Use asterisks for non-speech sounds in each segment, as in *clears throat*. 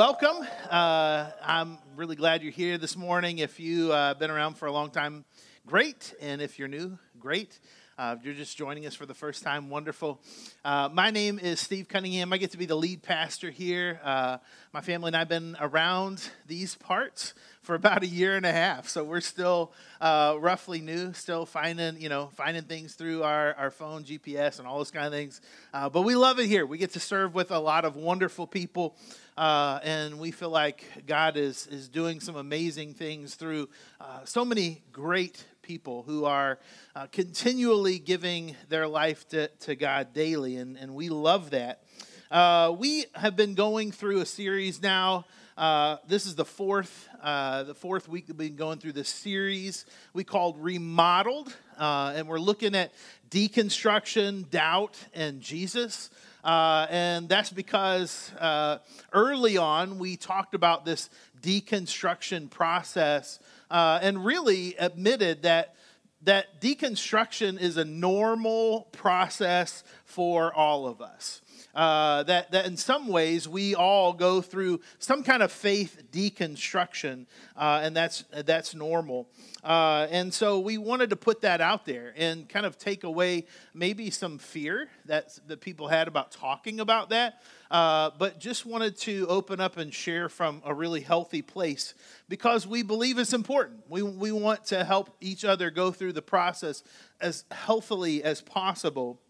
Welcome. Uh, I'm really glad you're here this morning. If you've uh, been around for a long time, great. And if you're new, great. Uh, you're just joining us for the first time, wonderful. Uh, my name is Steve Cunningham. I get to be the lead pastor here. Uh, my family and I have been around these parts for about a year and a half, so we're still uh, roughly new, still finding you know finding things through our, our phone, GPS, and all those kind of things. Uh, but we love it here. We get to serve with a lot of wonderful people. Uh, and we feel like God is, is doing some amazing things through uh, so many great people who are uh, continually giving their life to, to God daily, and, and we love that. Uh, we have been going through a series now. Uh, this is the fourth, uh, the fourth week that we've been going through this series we called Remodeled, and we're looking at deconstruction, doubt, and Jesus. Uh, and that's because uh, early on we talked about this deconstruction process uh, and really admitted that that deconstruction is a normal process for all of us. Uh, that, that in some ways we all go through some kind of faith deconstruction, uh, and that's, that's normal. Uh, and so we wanted to put that out there and kind of take away maybe some fear that, that people had about talking about that, uh, but just wanted to open up and share from a really healthy place because we believe it's important. We, we want to help each other go through the process as healthily as possible.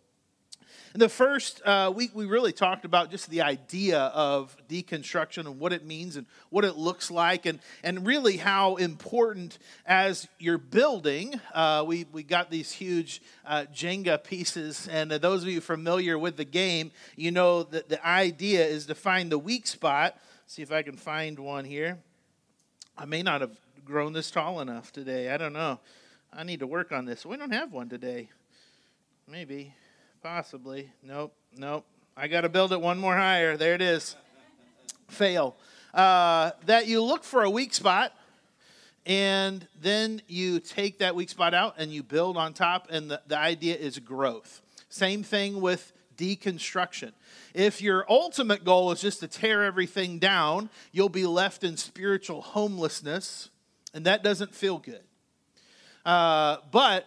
In the first uh, week, we really talked about just the idea of deconstruction and what it means and what it looks like, and, and really how important as you're building. Uh, we, we got these huge uh, Jenga pieces, and those of you familiar with the game, you know that the idea is to find the weak spot. See if I can find one here. I may not have grown this tall enough today. I don't know. I need to work on this. We don't have one today. Maybe. Possibly. Nope. Nope. I got to build it one more higher. There it is. Fail. Uh, that you look for a weak spot and then you take that weak spot out and you build on top, and the, the idea is growth. Same thing with deconstruction. If your ultimate goal is just to tear everything down, you'll be left in spiritual homelessness, and that doesn't feel good. Uh, but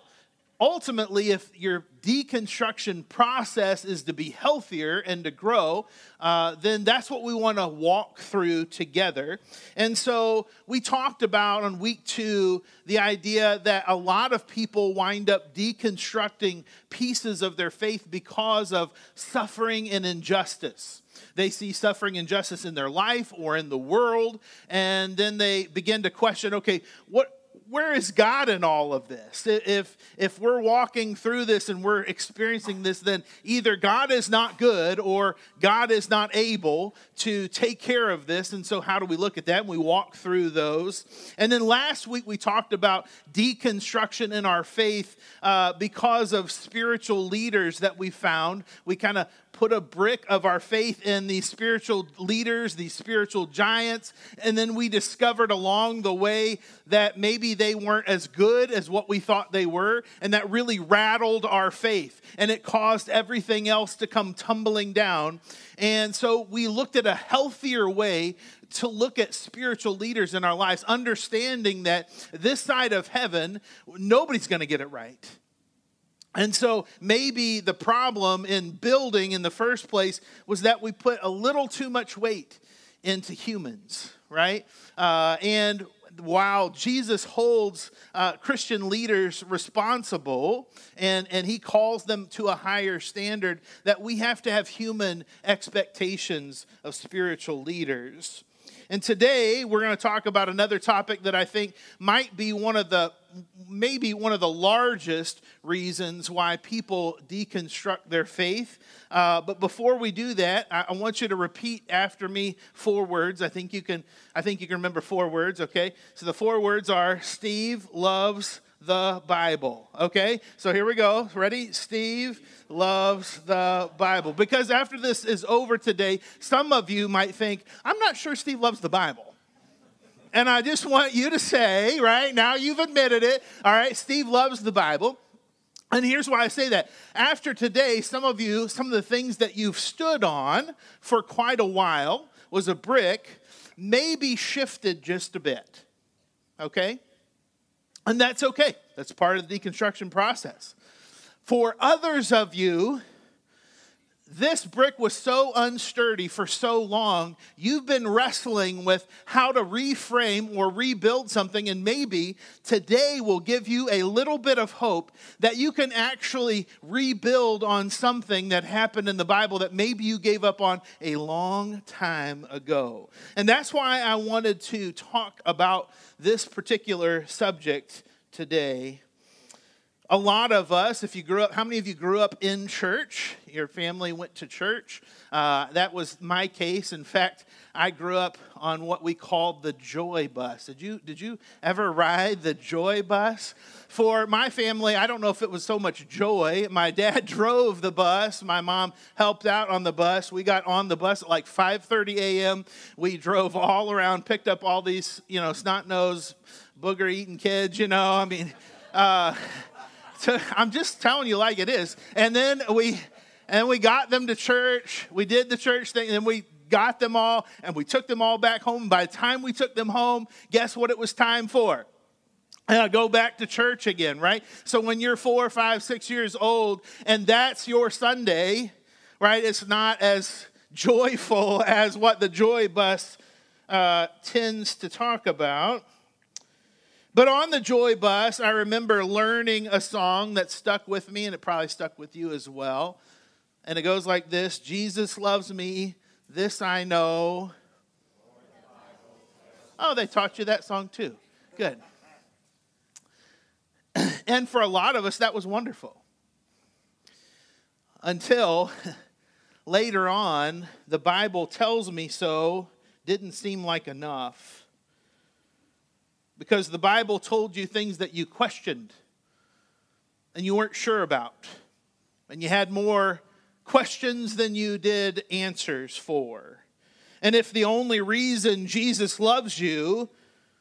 ultimately, if your deconstruction process is to be healthier and to grow, uh, then that's what we want to walk through together. And so we talked about on week two the idea that a lot of people wind up deconstructing pieces of their faith because of suffering and injustice. They see suffering and injustice in their life or in the world, and then they begin to question okay, what where is God in all of this? If, if we're walking through this and we're experiencing this, then either God is not good or God is not able to take care of this. And so, how do we look at that? And we walk through those. And then last week, we talked about deconstruction in our faith uh, because of spiritual leaders that we found. We kind of put a brick of our faith in these spiritual leaders, these spiritual giants, and then we discovered along the way that maybe they weren't as good as what we thought they were, and that really rattled our faith, and it caused everything else to come tumbling down. And so we looked at a healthier way to look at spiritual leaders in our lives, understanding that this side of heaven, nobody's going to get it right. And so maybe the problem in building in the first place was that we put a little too much weight into humans, right? Uh, and while Jesus holds uh, Christian leaders responsible and, and he calls them to a higher standard, that we have to have human expectations of spiritual leaders. And today we're going to talk about another topic that I think might be one of the maybe one of the largest reasons why people deconstruct their faith. Uh, but before we do that, I, I, want you to repeat after me four words. I think you can. I think you can remember four words. Okay. So the four words are: Steve loves the Bible. Okay. So here we go. Ready? Steve loves the Bible. Because after this is over today, some of you might think, I'm not sure Steve loves the Bible. And I just want you to say, right now you've admitted it, all right, Steve loves the Bible. And here's why I say that. After today, some of you, some of the things that you've stood on for quite a while was a brick, maybe shifted just a bit. Okay? And that's okay. That's part of the deconstruction process. For others of you, this brick was so unsturdy for so long, you've been wrestling with how to reframe or rebuild something, and maybe today will give you a little bit of hope that you can actually rebuild on something that happened in the Bible that maybe you gave up on a long time ago. And that's why I wanted to talk about this particular subject today a lot of us, if you grew up, how many of you grew up in church? Your family went to church. Uh, that was my case. In fact, I grew up on what we called the Joy Bus. Did you, did you ever ride the Joy Bus? For my family, I don't know if it was so much joy. My dad *laughs* drove the bus. My mom helped out on the bus. We got on the bus at like 5:30 a.m. We drove all around, picked up all these, you know, snot-nosed, booger-eating kids. You know, I mean. Uh, to, I'm just telling you like it is. And then we and we got them to church. We did the church thing, and then we got them all, and we took them all back home. By the time we took them home, guess what it was time for? Go back to church again, right? So when you're four, five, six years old, and that's your Sunday, right? It's not as joyful *laughs* as what the joy bus uh, tends to talk about. But on the joy bus, I remember learning a song that stuck with me, and it probably stuck with you as well. And it goes like this Jesus loves me, this I know. Oh, they taught you that song too. Good. *clears throat* And for a lot of us, that was wonderful. Until *laughs* later on, the Bible tells me so, didn't seem like enough because the Bible told you things that you questioned and you weren't sure about. And you had more questions than you did answers for. And if the only reason Jesus loves you,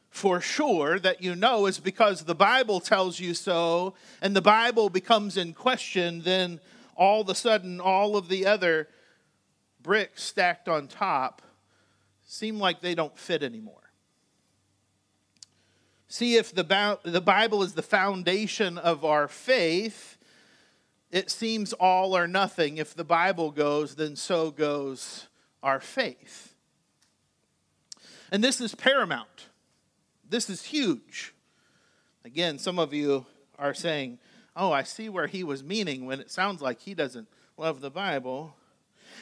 for sure, that you know is because the Bible tells you so, and the Bible becomes in question, then all of a sudden, all of the other bricks stacked on top seem like they don't fit anymore. See, if the, the Bible is the foundation of our faith, it seems all or nothing. If the Bible goes, then so goes our faith. And this is paramount. This is huge. Again, some of you are saying, Oh, I see where he was meaning when it sounds like he doesn't love the Bible.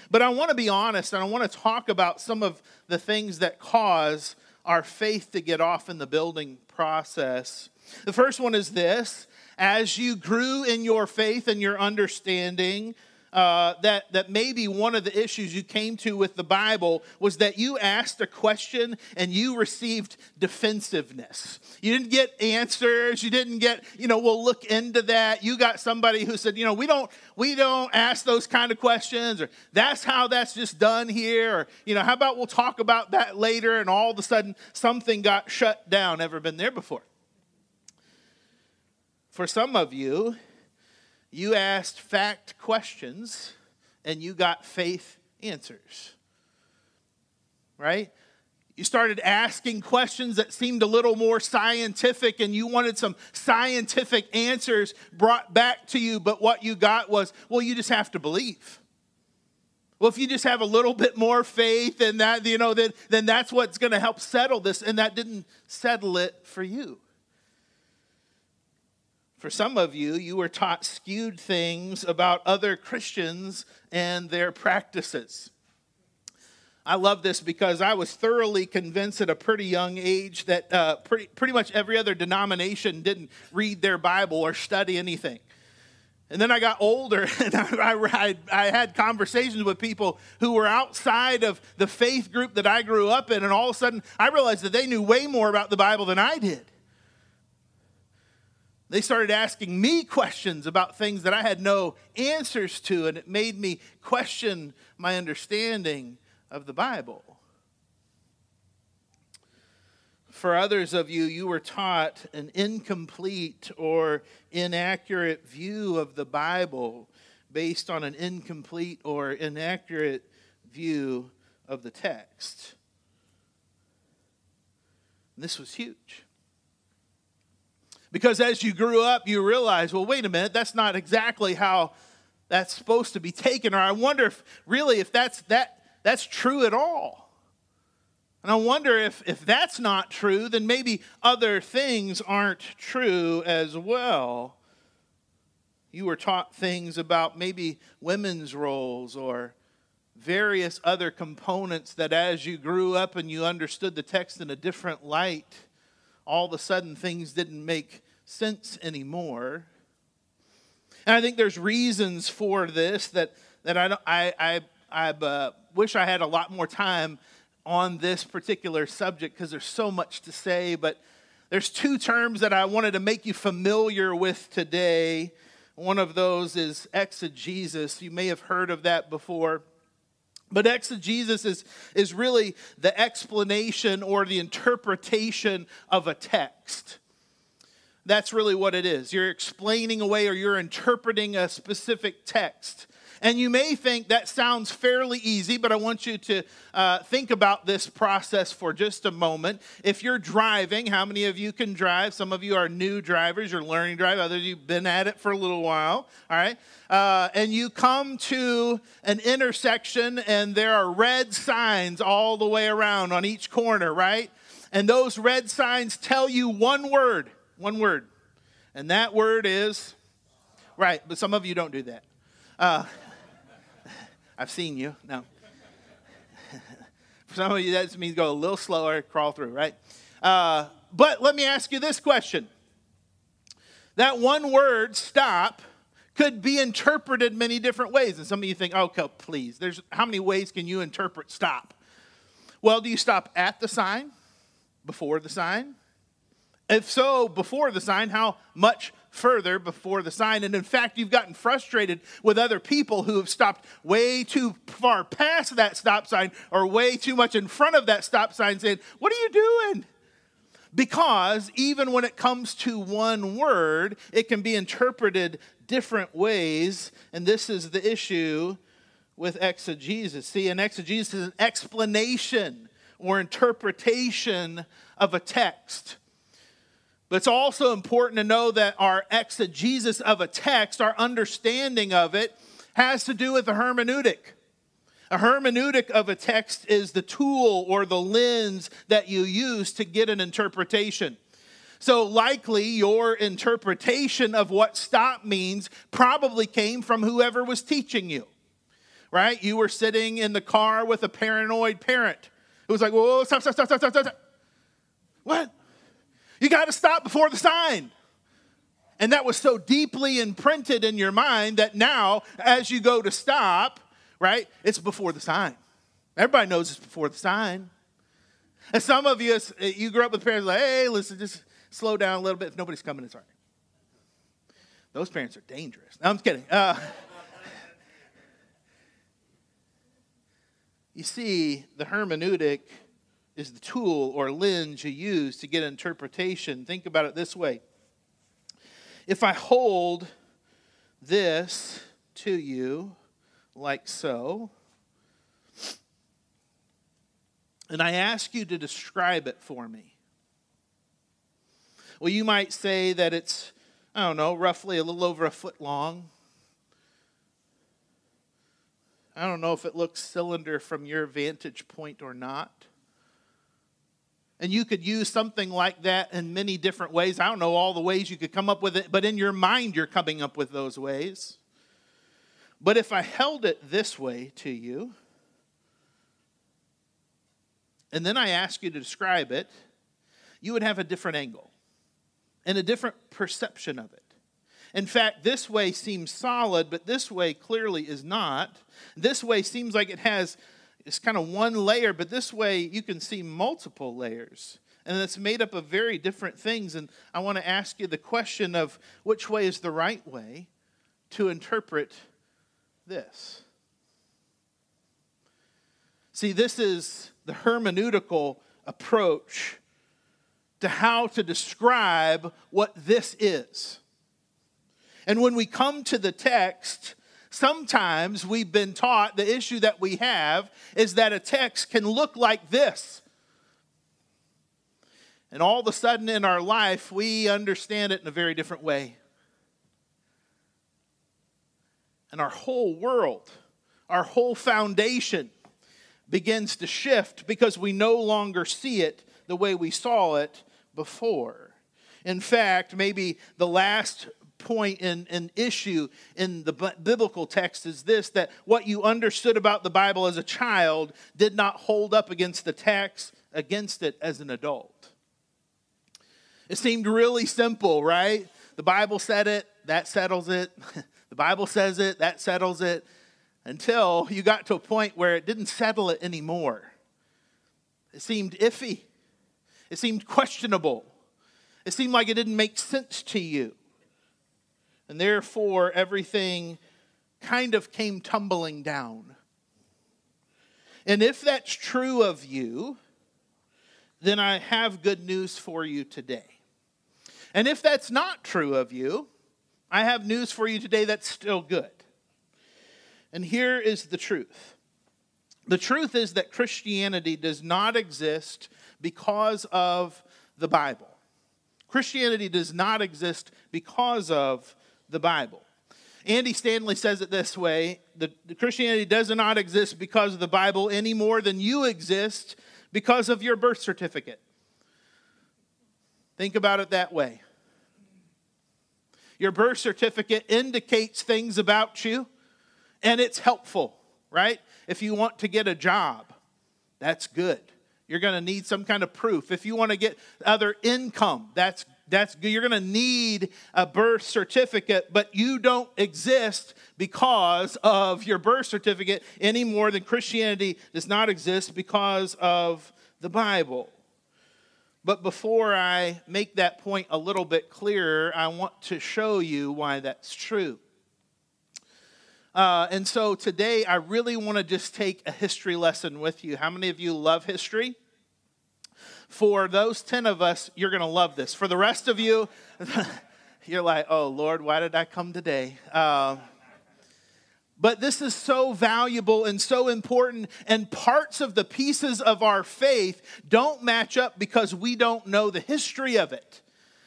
But I want to be honest and I want to talk about some of the things that cause our faith to get off in the building process. The first one is this as you grew in your faith and your understanding, uh, that, that maybe one of the issues you came to with the Bible was that you asked a question and you received defensiveness. You didn't get answers. You didn't get, you know, we'll look into that. You got somebody who said, you know, we don't, we don't ask those kind of questions, or that's how that's just done here, or, you know, how about we'll talk about that later, and all of a sudden something got shut down. Ever been there before? For some of you, you asked fact questions and you got faith answers. Right? You started asking questions that seemed a little more scientific, and you wanted some scientific answers brought back to you, but what you got was, well, you just have to believe. Well, if you just have a little bit more faith and that, you know, then, then that's what's going to help settle this, and that didn't settle it for you. For some of you, you were taught skewed things about other Christians and their practices. I love this because I was thoroughly convinced at a pretty young age that uh, pretty, pretty much every other denomination didn't read their Bible or study anything. And then I got older *laughs* and I, I, I, had conversations with people who were outside of the faith group that I grew up in, and all of a sudden I realized that they knew way more about the Bible than I did. They started asking me questions about things that I had no answers to, and it made me question my understanding of the Bible. For others of you, you were taught an incomplete or inaccurate view of the Bible based on an incomplete or inaccurate view of the text. And this was huge. Because as you grew up, you realized, well, wait a minute, that's not exactly how that's supposed to be taken. Or I wonder if really if that's that that's true at all. And I wonder if, if that's not true, then maybe other things aren't true as well. You were taught things about maybe women's roles or various other components that as you grew up and you understood the text in a different light, all of a sudden things didn't make sense anymore. And I think there's reasons for this that, that I, I, I, I uh, wish I had a lot more time on this particular subject because there's so much to say, but there's two terms that I wanted to make you familiar with today. One of those is exegesis. You may have heard of that before. But exegesis is, is really the explanation or the interpretation of a text. That's really what it is. You're explaining away or you're interpreting a specific text. And you may think that sounds fairly easy, but I want you to uh, think about this process for just a moment. If you're driving, how many of you can drive? Some of you are new drivers, you're learning to drive, others you have been at it for a little while, all right? Uh, and you come to an intersection, and there are red signs all the way around on each corner, right? And those red signs tell you one word, one word. And that word is, right, but some of you don't do that. Uh, I've seen you. No. *laughs* For some of you, that means go a little slower, crawl through, right? Uh, but let me ask you this question. That one word, stop, could be interpreted many different ways. And some of you think, oh, please, there's how many ways can you interpret stop? Well, do you stop at the sign? Before the sign? If so, before the sign, how much further before the sign. And in fact, you've gotten frustrated with other people who have stopped way too far past that stop sign or way too much in front of that stop sign saying, What are you doing? Because even when it comes to one word, it can be interpreted different ways. And this is the issue with exegesis. See, an exegesis is an explanation or interpretation of a text. It's also important to know that our exegesis of a text, our understanding of it, has to do with the hermeneutic. A hermeneutic of a text is the tool or the lens that you use to get an interpretation. So, likely, your interpretation of what stop means probably came from whoever was teaching you, right? You were sitting in the car with a paranoid parent who was like, whoa, stop, stop, stop, stop, stop, stop. What? You got to stop before the sign. And that was so deeply imprinted in your mind that now, as you go to stop, right, it's before the sign. Everybody knows it's before the sign. And some of you, you grew up with parents like, hey, listen, just slow down a little bit. If nobody's coming, it's all right. Those parents are dangerous. No, I'm just kidding. Uh, *laughs* you see, the hermeneutic is the tool or lens you use to get interpretation. Think about it this way if I hold this to you like so, and I ask you to describe it for me. Well, you might say that it's, I don't know, roughly a little over a foot long. I don't know if it looks cylinder from your vantage point or not. And you could use something like that in many different ways. I don't know all the ways you could come up with it, but in your mind, you're coming up with those ways. But if I held it this way to you, and then I ask you to describe it, you would have a different angle and a different perception of it. In fact, this way seems solid, but this way clearly is not. This way seems like it has it's kind of one layer, but this way you can see multiple layers. And it's made up of very different things. And I want to ask you the question of which way is the right way to interpret this? See, this is the hermeneutical approach to how to describe what this is. And when we come to the text, sometimes we've been taught the issue that we have is that a text can look like this. And all of a sudden in our life, we understand it in a very different way. And our whole world, our whole foundation begins to shift because we no longer see it the way we saw it before. In fact, maybe the last point in an issue in the biblical text is this that what you understood about the Bible as a child did not hold up against the text against it as an adult. It seemed really simple, right? The Bible said it, that settles it. *laughs* the Bible says it, that settles it. Until you got to a point where it didn't settle it anymore. It seemed iffy. It seemed questionable. It seemed like it didn't make sense to you. And therefore, everything kind of came tumbling down. And if that's true of you, then I have good news for you today. And if that's not true of you, I have news for you today that's still good. And here is the truth the truth is that Christianity does not exist because of the Bible. Christianity does not exist because of the Bible. Andy Stanley says it this way the, the Christianity does not exist because of the Bible any more than you exist because of your birth certificate. Think about it that way. Your birth certificate indicates things about you, and it's helpful, right? If you want to get a job, that's good. You're going to need some kind of proof. If you want to get other income, that's that's you're going to need a birth certificate, but you don't exist because of your birth certificate any more than Christianity does not exist because of the Bible. But before I make that point a little bit clearer, I want to show you why that's true. Uh, and so today, I really want to just take a history lesson with you. How many of you love history? For those 10 of us, you're going to love this. For the rest of you, *laughs* you're like, oh, Lord, why did I come today? Uh, but this is so valuable and so important, and parts of the pieces of our faith don't match up because we don't know the history of it.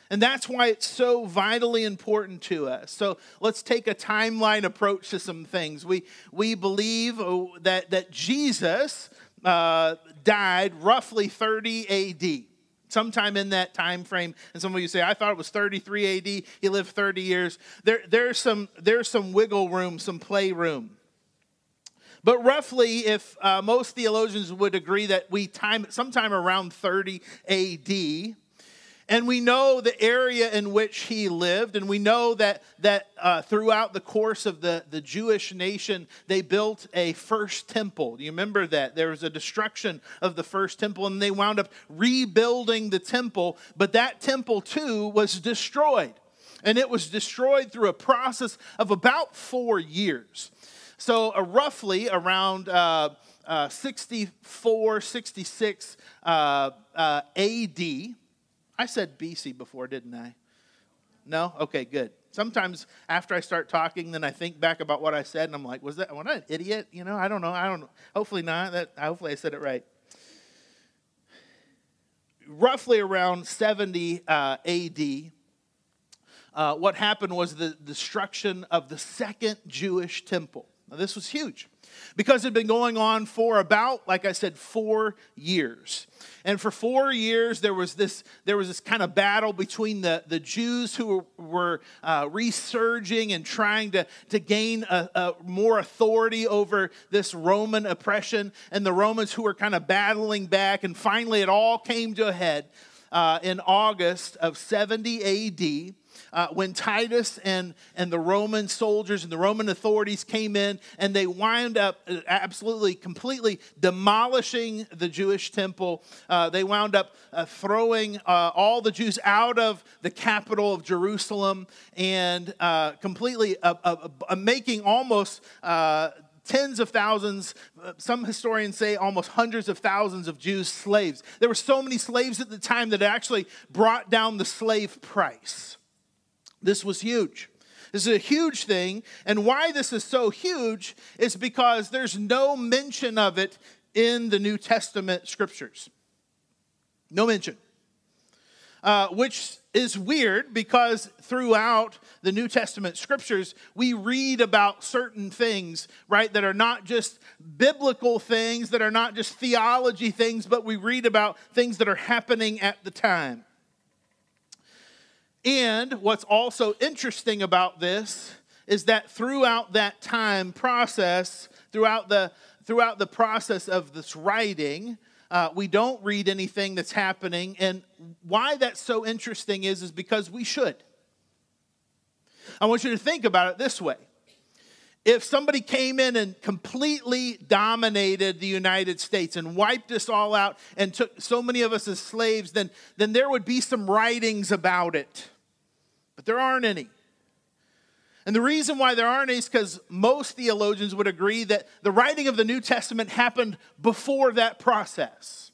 And that's why it's so vitally important to us. So let's take a timeline approach to some things. We, we believe oh, that, that Jesus uh, died roughly 30 AD sometime in that time frame. And some of you say, I thought it was 33 AD. He lived 30 years. There, there's, some, there's some wiggle room, some play room. But roughly, if uh, most theologians would agree that we time sometime around 30 AD, and we know the area in which he lived, and we know that, that uh, throughout the course of the, the Jewish nation, they built a first temple. Do you remember that? There was a destruction of the first temple, and they wound up rebuilding the temple, but that temple too was destroyed. And it was destroyed through a process of about four years. So, uh, roughly around uh, uh 64, 66 uh, uh, AD, I said BC before, didn't I? No? Okay, good. Sometimes after I start talking, then I think back about what I said, and I'm like, was that was I an idiot? You know, I don't know. I don't know. Hopefully not. That hopefully I said it right. Roughly around 70 uh, AD, uh, what happened was the destruction of the second Jewish temple. Now, this was huge because it had been going on for about, like I said, four years. And for four years, there was this, there was this kind of battle between the, the Jews who were, were uh, resurging and trying to, to gain a, a more authority over this Roman oppression, and the Romans who were kind of battling back. And finally, it all came to a head uh, in August of 70 AD uh, when Titus and, and the Roman soldiers and the Roman authorities came in and they wound up uh, absolutely, completely demolishing the Jewish temple. Uh, they wound up uh, throwing uh, all the Jews out of the capital of Jerusalem and uh, completely making almost tens of thousands, some historians say almost hundreds of thousands of Jews slaves. There were so many slaves at the time that it actually brought down the slave price. This was huge. This is a huge thing. And why this is so huge is because there's no mention of it in the New Testament scriptures. No mention. Uh, which is weird because throughout the New Testament scriptures, we read about certain things, right, that are not just biblical things, that are not just theology things, but we read about things that are happening at the time. And what's also interesting about this is that throughout that time process, throughout the throughout the process of this writing, uh, we don't read anything that's happening. And why that's so interesting is, is because we should. I want you to think about it this way. If somebody came in and completely dominated the United States and wiped us all out and took so many of us as slaves, then, then there would be some writings about it but there aren't any. And the reason why there aren't any is because most theologians would agree that the writing of the New Testament happened before that process.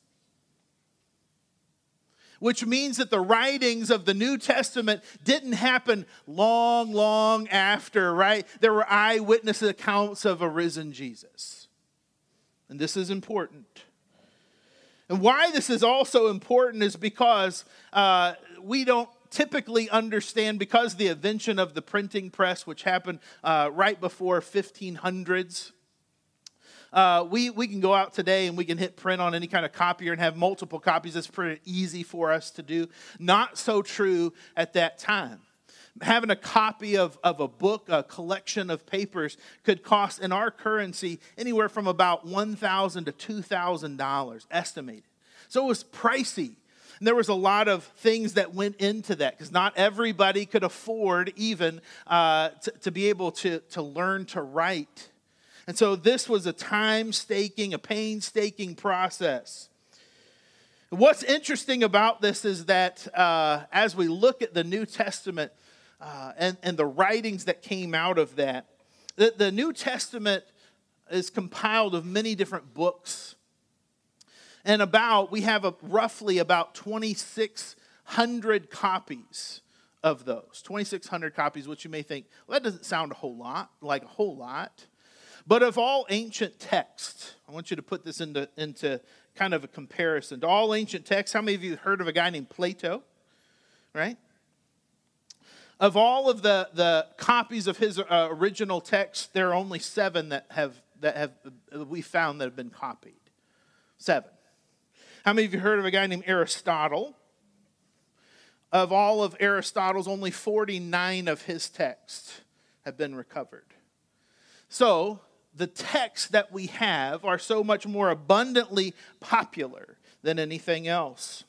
Which means that the writings of the New Testament didn't happen long, long after, right? There were eyewitness accounts of a risen Jesus. And this is important. And why this is also important is because uh, we don't typically understand because the invention of the printing press, which happened uh, right before 1500s. Uh, we, we can go out today and we can hit print on any kind of copier and have multiple copies. It's pretty easy for us to do. Not so true at that time. Having a copy of, of a book, a collection of papers, could cost in our currency anywhere from about 1,000 to $2,000 estimated. So it was pricey and there was a lot of things that went into that because not everybody could afford even uh, to, to be able to, to learn to write. And so this was a time staking, a painstaking process. What's interesting about this is that uh, as we look at the New Testament uh, and, and the writings that came out of that, the, the New Testament is compiled of many different books and about, we have a, roughly about 2,600 copies of those. 2,600 copies, which you may think, well, that doesn't sound a whole lot, like a whole lot. But of all ancient texts, I want you to put this into, into kind of a comparison. To all ancient texts, how many of you heard of a guy named Plato? Right? Of all of the, the copies of his uh, original text, there are only seven that have that have we found that have been copied. Seven. How many of you heard of a guy named Aristotle? Of all of Aristotle's, only 49 of his texts have been recovered. So, the texts that we have are so much more abundantly popular than anything else.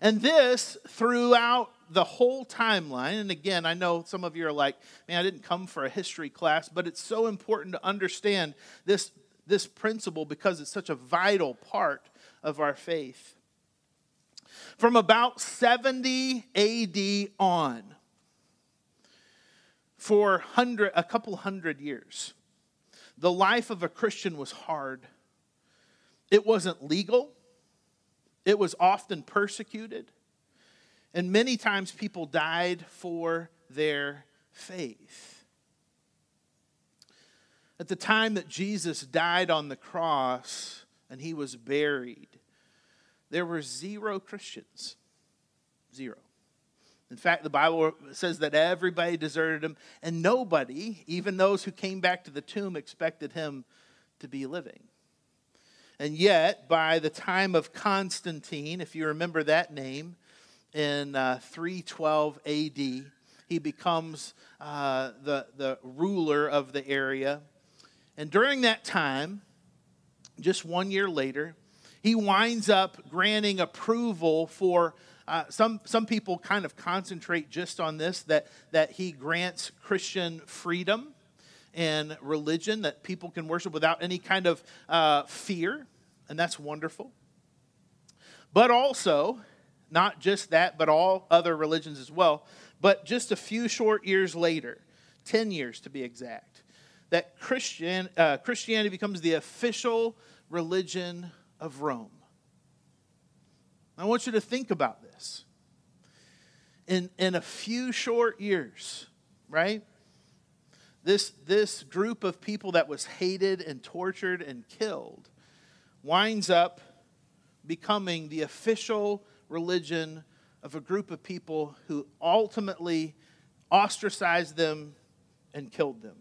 And this throughout the whole timeline. And again, I know some of you are like, man, I didn't come for a history class, but it's so important to understand this, this principle because it's such a vital part of our faith. From about 70 AD on, for hundred, a couple hundred years, the life of a Christian was hard. It wasn't legal, it was often persecuted, and many times people died for their faith. At the time that Jesus died on the cross, and he was buried, there were zero Christians. Zero. In fact, the Bible says that everybody deserted him, and nobody, even those who came back to the tomb, expected him to be living. And yet, by the time of Constantine, if you remember that name, in uh, 312 AD, he becomes uh, the, the ruler of the area. And during that time, just one year later, he winds up granting approval for uh, some, some people kind of concentrate just on this that, that he grants Christian freedom and religion, that people can worship without any kind of uh, fear, and that's wonderful. But also, not just that, but all other religions as well. But just a few short years later, 10 years to be exact, that Christian, uh, Christianity becomes the official religion of Rome. I want you to think about this. In, in a few short years, right? This, this group of people that was hated and tortured and killed winds up becoming the official religion of a group of people who ultimately ostracized them and killed them.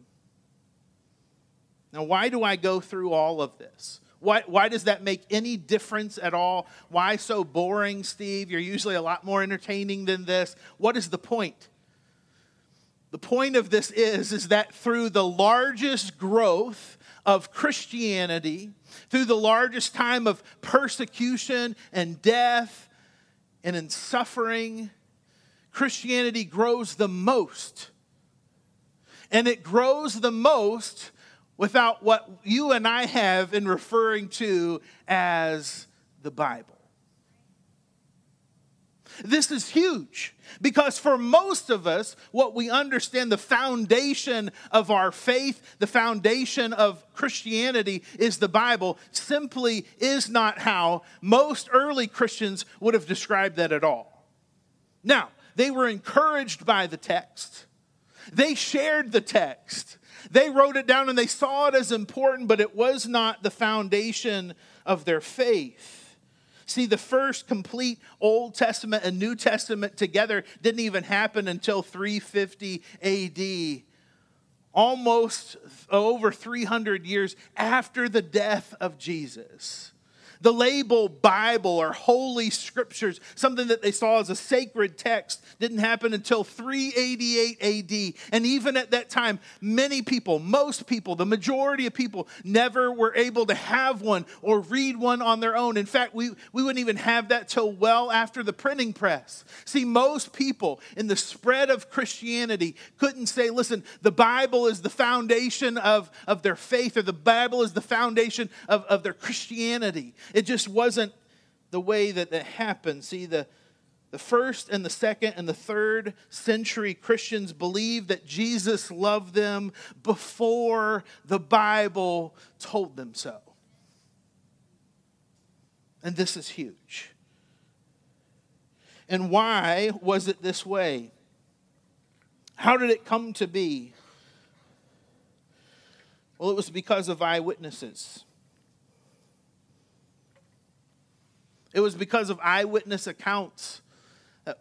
Now, why do I go through all of this? Why, why does that make any difference at all? Why so boring, Steve? You're usually a lot more entertaining than this. What is the point? The point of this is, is that through the largest growth of Christianity, through the largest time of persecution and death and in suffering, Christianity grows the most. And it grows the most without what you and I have in referring to as the Bible. This is huge because for most of us, what we understand the foundation of our faith, the foundation of Christianity is the Bible, simply is not how most early Christians would have described that at all. Now, they were encouraged by the text, they shared the text. They wrote it down and they saw it as important, but it was not the foundation of their faith. See, the first complete Old Testament and New Testament together didn't even happen until 350 AD, almost over 300 years after the death of Jesus. The label Bible or Holy Scriptures, something that they saw as a sacred text, didn't happen until 388 AD. And even at that time, many people, most people, the majority of people, never were able to have one or read one on their own. In fact, we, we wouldn't even have that till well after the printing press. See, most people in the spread of Christianity couldn't say, listen, the Bible is the foundation of, of their faith, or the Bible is the foundation of, of their Christianity. It just wasn't the way that it happened. See, the, the first and the second and the third century Christians believed that Jesus loved them before the Bible told them so. And this is huge. And why was it this way? How did it come to be? Well, it was because of eyewitnesses. It was because of eyewitness accounts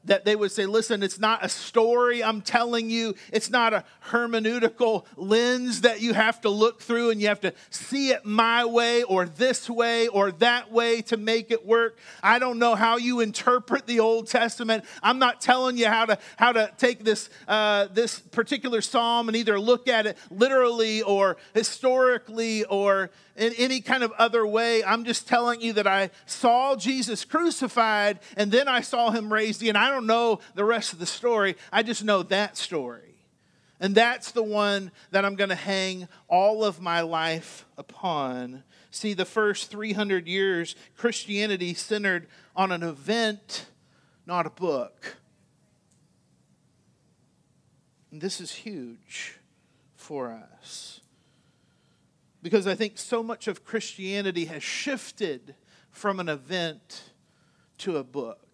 that they would say, listen, it's not a story I'm telling you. It's not a hermeneutical lens that you have to look through and you have to see it my way or this way or that way to make it work. I don't know how you interpret the Old Testament. I'm not telling you how to, how to take this, uh, this particular psalm and either look at it literally or historically or in any kind of other way. I'm just telling you that I saw Jesus crucified and then I saw him raised again. I don't know the rest of the story. I just know that story. And that's the one that I'm going to hang all of my life upon. See, the first 300 years, Christianity centered on an event, not a book. And this is huge for us. Because I think so much of Christianity has shifted from an event to a book.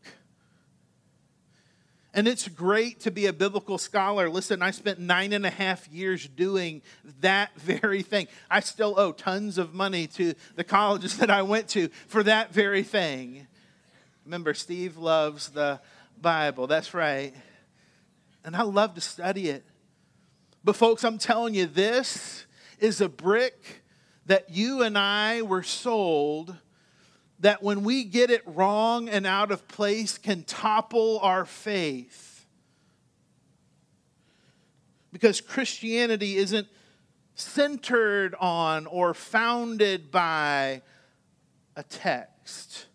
And it's great to be a biblical scholar. Listen, I spent nine and a half years doing that *laughs* very thing. I still owe tons of money to the colleges *laughs* that I went to for that very thing. Remember, Steve loves the Bible. That's right. And I love to study it. But, folks, I'm telling you, this is a brick that you and I were sold that when we get it wrong and out of place can topple our faith. Because Christianity isn't centered on or founded by a text.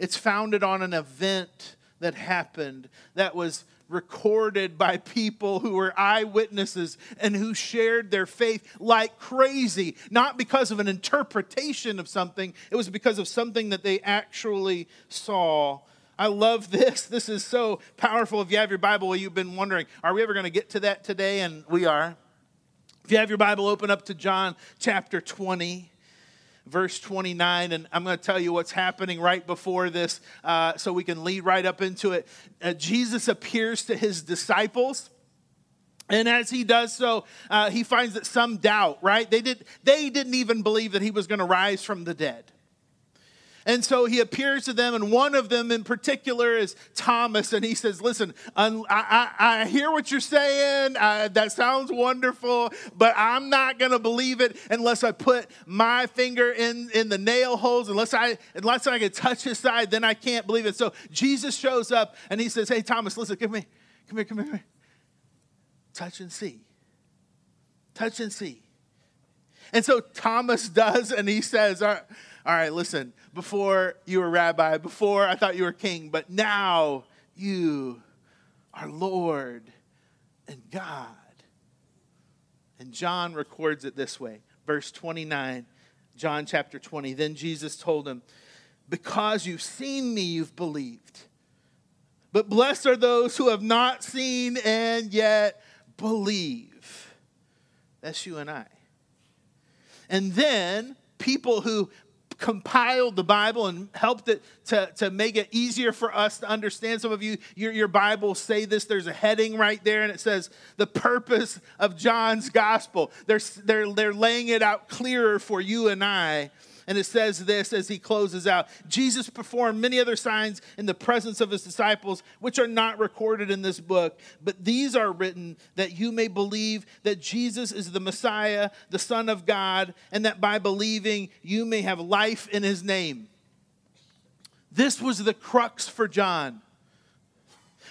It's founded on an event that happened that was recorded by people who were eyewitnesses and who shared their faith like crazy, not because of an interpretation of something, it was because of something that they actually saw. I love this. This is so powerful. If you have your Bible, you've been wondering, are we ever going to get to that today? And we are. If you have your Bible, open up to John chapter 20 verse 29, and I'm going to tell you what's happening right before this uh, so we can lead right up into it. Uh, Jesus appears to his disciples. And as he does so, uh, he finds that some doubt, right? They, did, they didn't even believe that he was going to rise from the dead. And so he appears to them, and one of them in particular is Thomas, and he says, Listen, I, I, I hear what you're saying. Uh, that sounds wonderful, but I'm not going to believe it unless I put my finger in, in the nail holes, unless I, unless I can touch his side, then I can't believe it. So Jesus shows up, and he says, Hey, Thomas, listen, give me, come here, come here, come here. Touch and see. Touch and see. And so Thomas does, and he says, All right, all right listen, before you were rabbi, before I thought you were king, but now you are Lord and God. And John records it this way verse 29, John chapter 20. Then Jesus told him, Because you've seen me, you've believed. But blessed are those who have not seen and yet believe. That's you and I. And then people who compiled the Bible and helped it to, to make it easier for us to understand. Some of you, your, your Bible say this. There's a heading right there, and it says the purpose of John's gospel. They're, they're, they're laying it out clearer for you and I and it says this as he closes out Jesus performed many other signs in the presence of his disciples, which are not recorded in this book, but these are written that you may believe that Jesus is the Messiah, the Son of God, and that by believing you may have life in his name. This was the crux for John.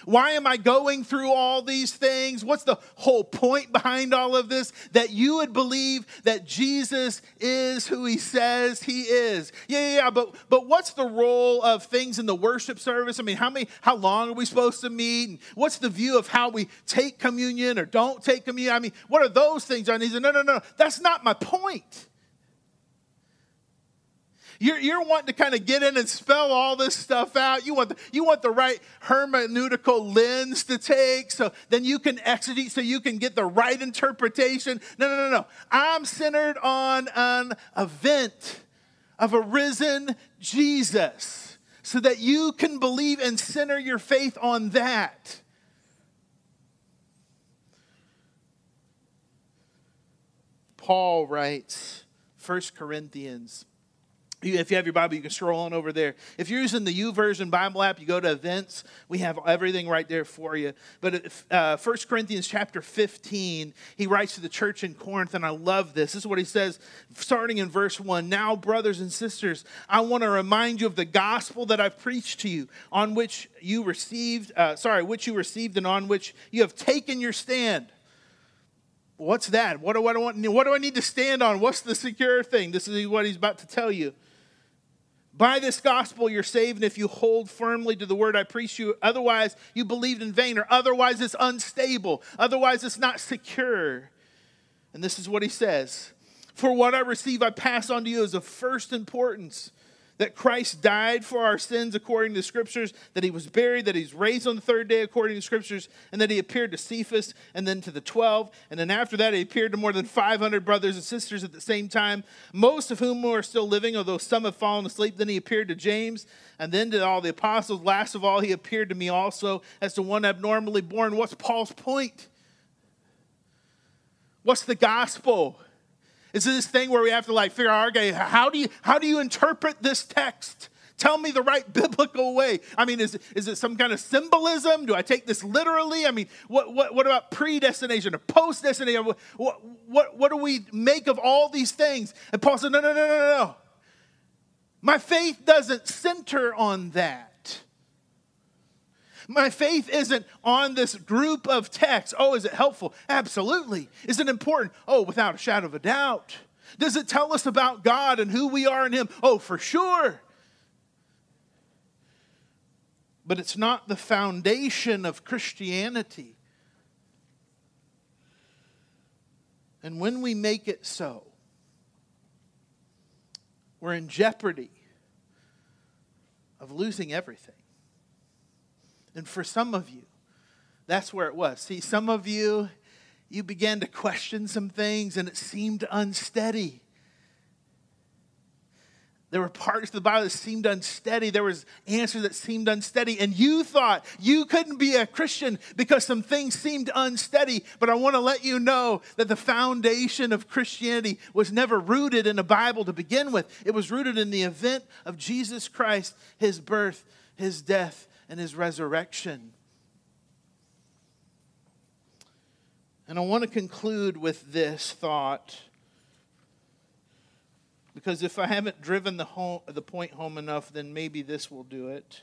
Why am I going through all these things? What's the whole point behind all of this? That you would believe that Jesus is who he says he is. Yeah, yeah, yeah, but but what's the role of things in the worship service? I mean, how many how long are we supposed to meet? And what's the view of how we take communion or don't take communion? I mean, what are those things? And he said, No, no, no, that's not my point. You're, you're wanting to kind of get in and spell all this stuff out. You want, the, you want the right hermeneutical lens to take so then you can exegete, so you can get the right interpretation. No, no, no, no. I'm centered on an event of a risen Jesus so that you can believe and center your faith on that. Paul writes, 1 Corinthians if you have your Bible, you can scroll on over there. If you're using the YouVersion Bible app, you go to events. We have everything right there for you. But uh, 1 Corinthians chapter 15, he writes to the church in Corinth, and I love this. This is what he says, starting in verse 1. Now, brothers and sisters, I want to remind you of the gospel that I've preached to you, on which you received, uh, sorry, which you received, and on which you have taken your stand. What's that? What do, I, what do I need to stand on? What's the secure thing? This is what he's about to tell you. By this gospel you're saved, and if you hold firmly to the word I preach you, otherwise you believed in vain, or otherwise it's unstable, otherwise it's not secure. And this is what he says For what I receive, I pass on to you as of first importance that Christ died for our sins according to the scriptures, that he was buried, that he's raised on the third day according to the scriptures, and that he appeared to Cephas and then to the 12. And then after that, he appeared to more than 500 brothers and sisters at the same time, most of whom are still living, although some have fallen asleep. Then he appeared to James and then to all the apostles. Last of all, he appeared to me also as to one abnormally born. What's Paul's point? What's the gospel? Is this thing where we have to like figure out, okay, how do you how do you interpret this text? Tell me the right *laughs* biblical way. I mean, is, is it some kind of symbolism? Do I take this literally? I mean, what, what, what about predestination or post-destination? What, what, what, what do we make of all these things? And Paul said, no, no, no, no, no. My faith doesn't center on that. My faith isn't on this group of texts. Oh, is it helpful? Absolutely. Is it important? Oh, without a shadow of a doubt. Does it tell us about God and who we are in Him? Oh, for sure. But it's not the foundation of Christianity. And when we make it so, we're in jeopardy of losing everything. And for some of you, that's where it was. See, some of you, you began to question some things and it seemed unsteady. There were parts of the Bible that seemed unsteady. There was answers that seemed unsteady. And you thought you couldn't be a Christian because some things seemed unsteady. But I want to let you know that the foundation of Christianity was never rooted in the Bible to begin with. It was rooted in the event of Jesus Christ, his birth, his death, and his resurrection. And I want to conclude with this thought because if I haven't driven the, home, the point home enough, then maybe this will do it.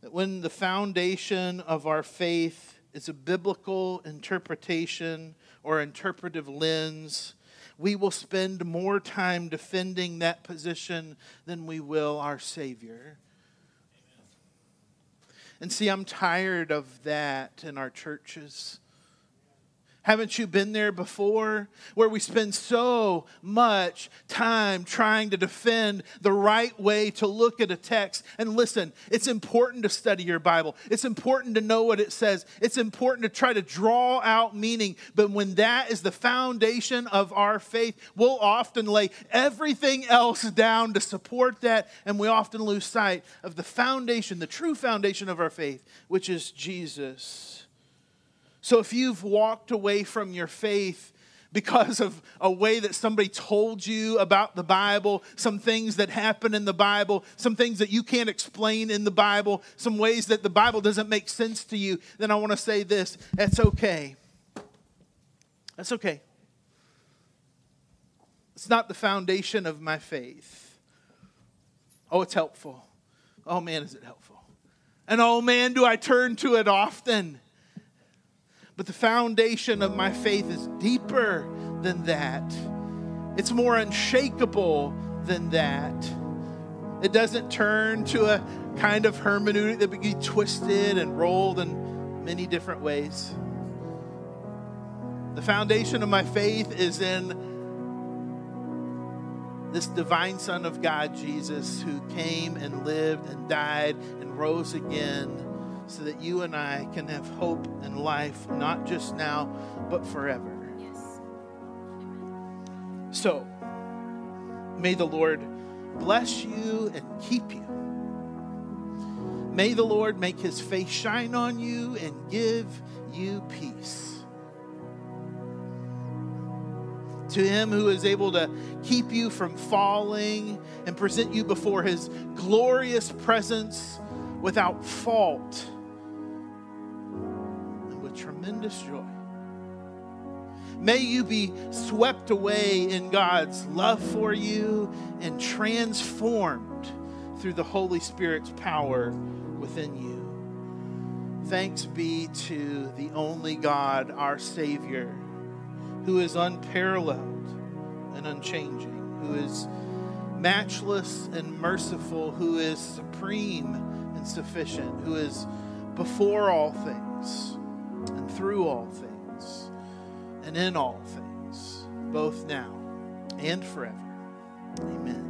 That when the foundation of our faith is a biblical interpretation or interpretive lens, we will spend more time defending that position than we will our Savior. And see, I'm tired of that in our churches. Haven't you been there before? Where we spend so much time trying to defend the right way to look at a text. And listen, it's important to study your Bible, it's important to know what it says, it's important to try to draw out meaning. But when that is the foundation of our faith, we'll often lay everything else down to support that. And we often lose sight of the foundation, the true foundation of our faith, which is Jesus. So if you've walked away from your faith because of a way that somebody told you about the Bible, some things that happen in the Bible, some things that you can't explain in the Bible, some ways that the Bible doesn't make sense to you, then I want to say this that's okay. That's okay. It's not the foundation of my faith. Oh, it's helpful. Oh, man, is it helpful. And oh, man, do I turn to it often. But the foundation of my faith is deeper than that. It's more unshakable than that. It doesn't turn to a kind of hermeneutic that be twisted and rolled in many different ways. The foundation of my faith is in this divine Son of God, Jesus, who came and lived and died and rose again so that you and I can have hope and life, not just now, but forever. Yes. Amen. So, may the Lord bless you and keep you. May the Lord make his face shine on you and give you peace. To him who is able to keep you from falling and present you before his glorious presence without fault tremendous joy. May you be swept away in God's love for you and transformed through the Holy Spirit's power within you. Thanks be to the only God, our Savior, who is unparalleled and unchanging, who is matchless and merciful, who is supreme and sufficient, who is before all things through all things and in all things, both now and forever. Amen.